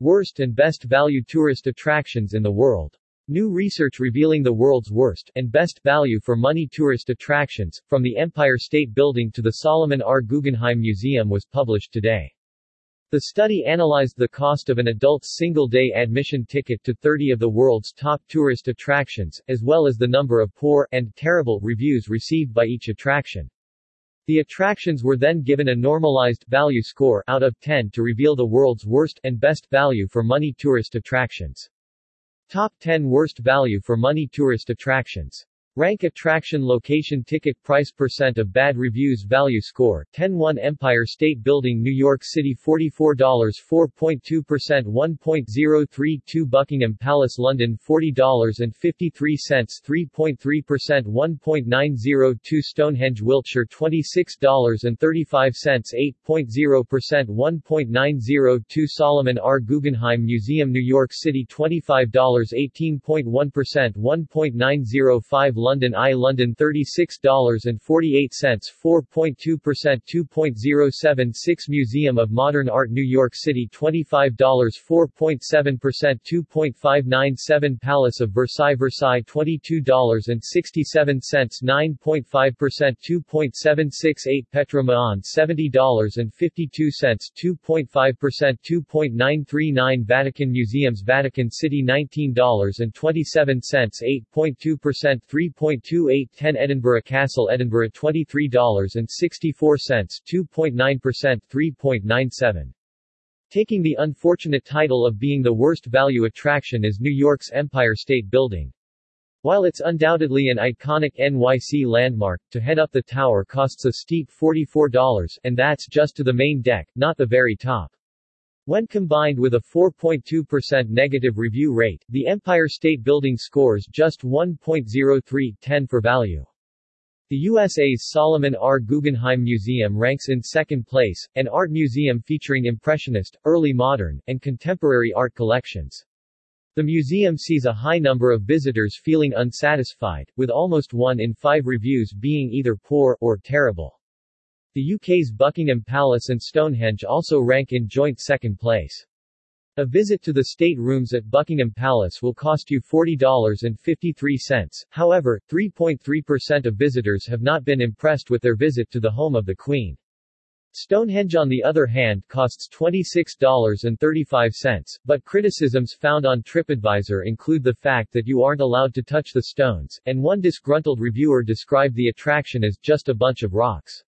Worst and best value tourist attractions in the world. New research revealing the world's worst and best value for money tourist attractions, from the Empire State Building to the Solomon R. Guggenheim Museum was published today. The study analyzed the cost of an adult's single-day admission ticket to 30 of the world's top tourist attractions, as well as the number of poor and terrible reviews received by each attraction. The attractions were then given a normalized value score out of 10 to reveal the world's worst and best value for money tourist attractions. Top 10 worst value for money tourist attractions Rank attraction location ticket price percent of bad reviews value score 10-1 Empire State Building New York City $44 4.2% 1.032 Buckingham Palace London $40.53 3.3% 1.902 Stonehenge Wiltshire $26.35 8.0% 1.902 Solomon R. Guggenheim Museum New York City $25 18.1% 1.905 London Eye London $36.48 4.2% 2.076 Museum of Modern Art New York City $25 4.7% 2.597 Palace of Versailles Versailles $22.67 9.5% 2.768 Petra Ma'an $70.52 2.5% 2.939 Vatican Museums Vatican City $19.27 8.2% 3 3.28 10 Edinburgh Castle Edinburgh $23.64 2.9% 3.97 Taking the unfortunate title of being the worst value attraction is New York's Empire State Building. While it's undoubtedly an iconic NYC landmark, to head up the tower costs a steep $44, and that's just to the main deck, not the very top. When combined with a 4.2% negative review rate, the Empire State Building scores just 1.0310 for value. The USA's Solomon R. Guggenheim Museum ranks in second place, an art museum featuring Impressionist, early modern, and contemporary art collections. The museum sees a high number of visitors feeling unsatisfied, with almost one in five reviews being either poor or terrible. The UK's Buckingham Palace and Stonehenge also rank in joint second place. A visit to the state rooms at Buckingham Palace will cost you $40.53. However, 3.3% of visitors have not been impressed with their visit to the home of the Queen. Stonehenge on the other hand costs $26.35, but criticisms found on TripAdvisor include the fact that you aren't allowed to touch the stones, and one disgruntled reviewer described the attraction as just a bunch of rocks.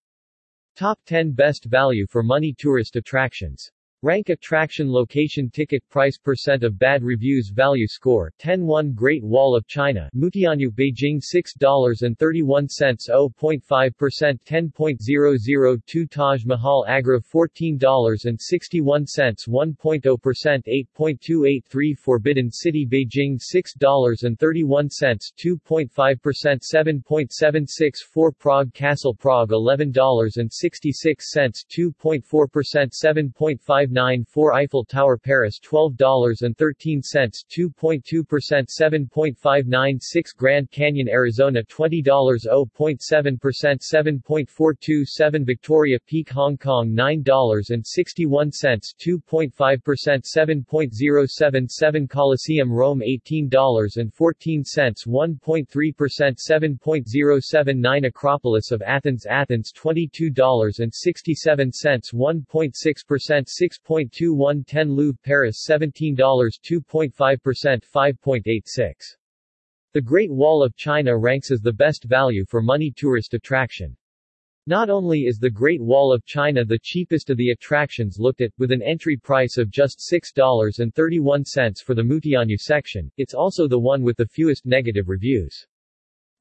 Top 10 Best Value for Money Tourist Attractions Rank attraction location ticket price percent of bad reviews value score 10-1 Great Wall of China Mutianyu Beijing $6.31 0.5% 10.002 Taj Mahal Agra $14.61 1.0% 8.283 Forbidden City Beijing $6.31 2.5% 7.764 Prague Castle Prague $11.66 2.4% 7.5 594 Eiffel Tower Paris $12.13 2.2% 7.596 Grand Canyon Arizona $20 0.7% 7.427 Victoria Peak Hong Kong $9.61 2.5% 7.077 Colosseum Rome $18.14 1.3% 7.079 Acropolis of Athens Athens $22.67 1.6% 6 6.2110 Louvre Paris $17 2.5% 5.86. The Great Wall of China ranks as the best value for money tourist attraction. Not only is the Great Wall of China the cheapest of the attractions looked at, with an entry price of just $6.31 for the Mutianyu section, it's also the one with the fewest negative reviews.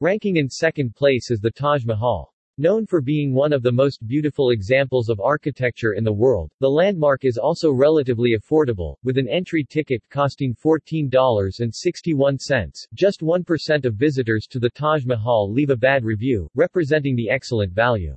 Ranking in second place is the Taj Mahal. Known for being one of the most beautiful examples of architecture in the world, the landmark is also relatively affordable, with an entry ticket costing $14.61. Just 1% of visitors to the Taj Mahal leave a bad review, representing the excellent value.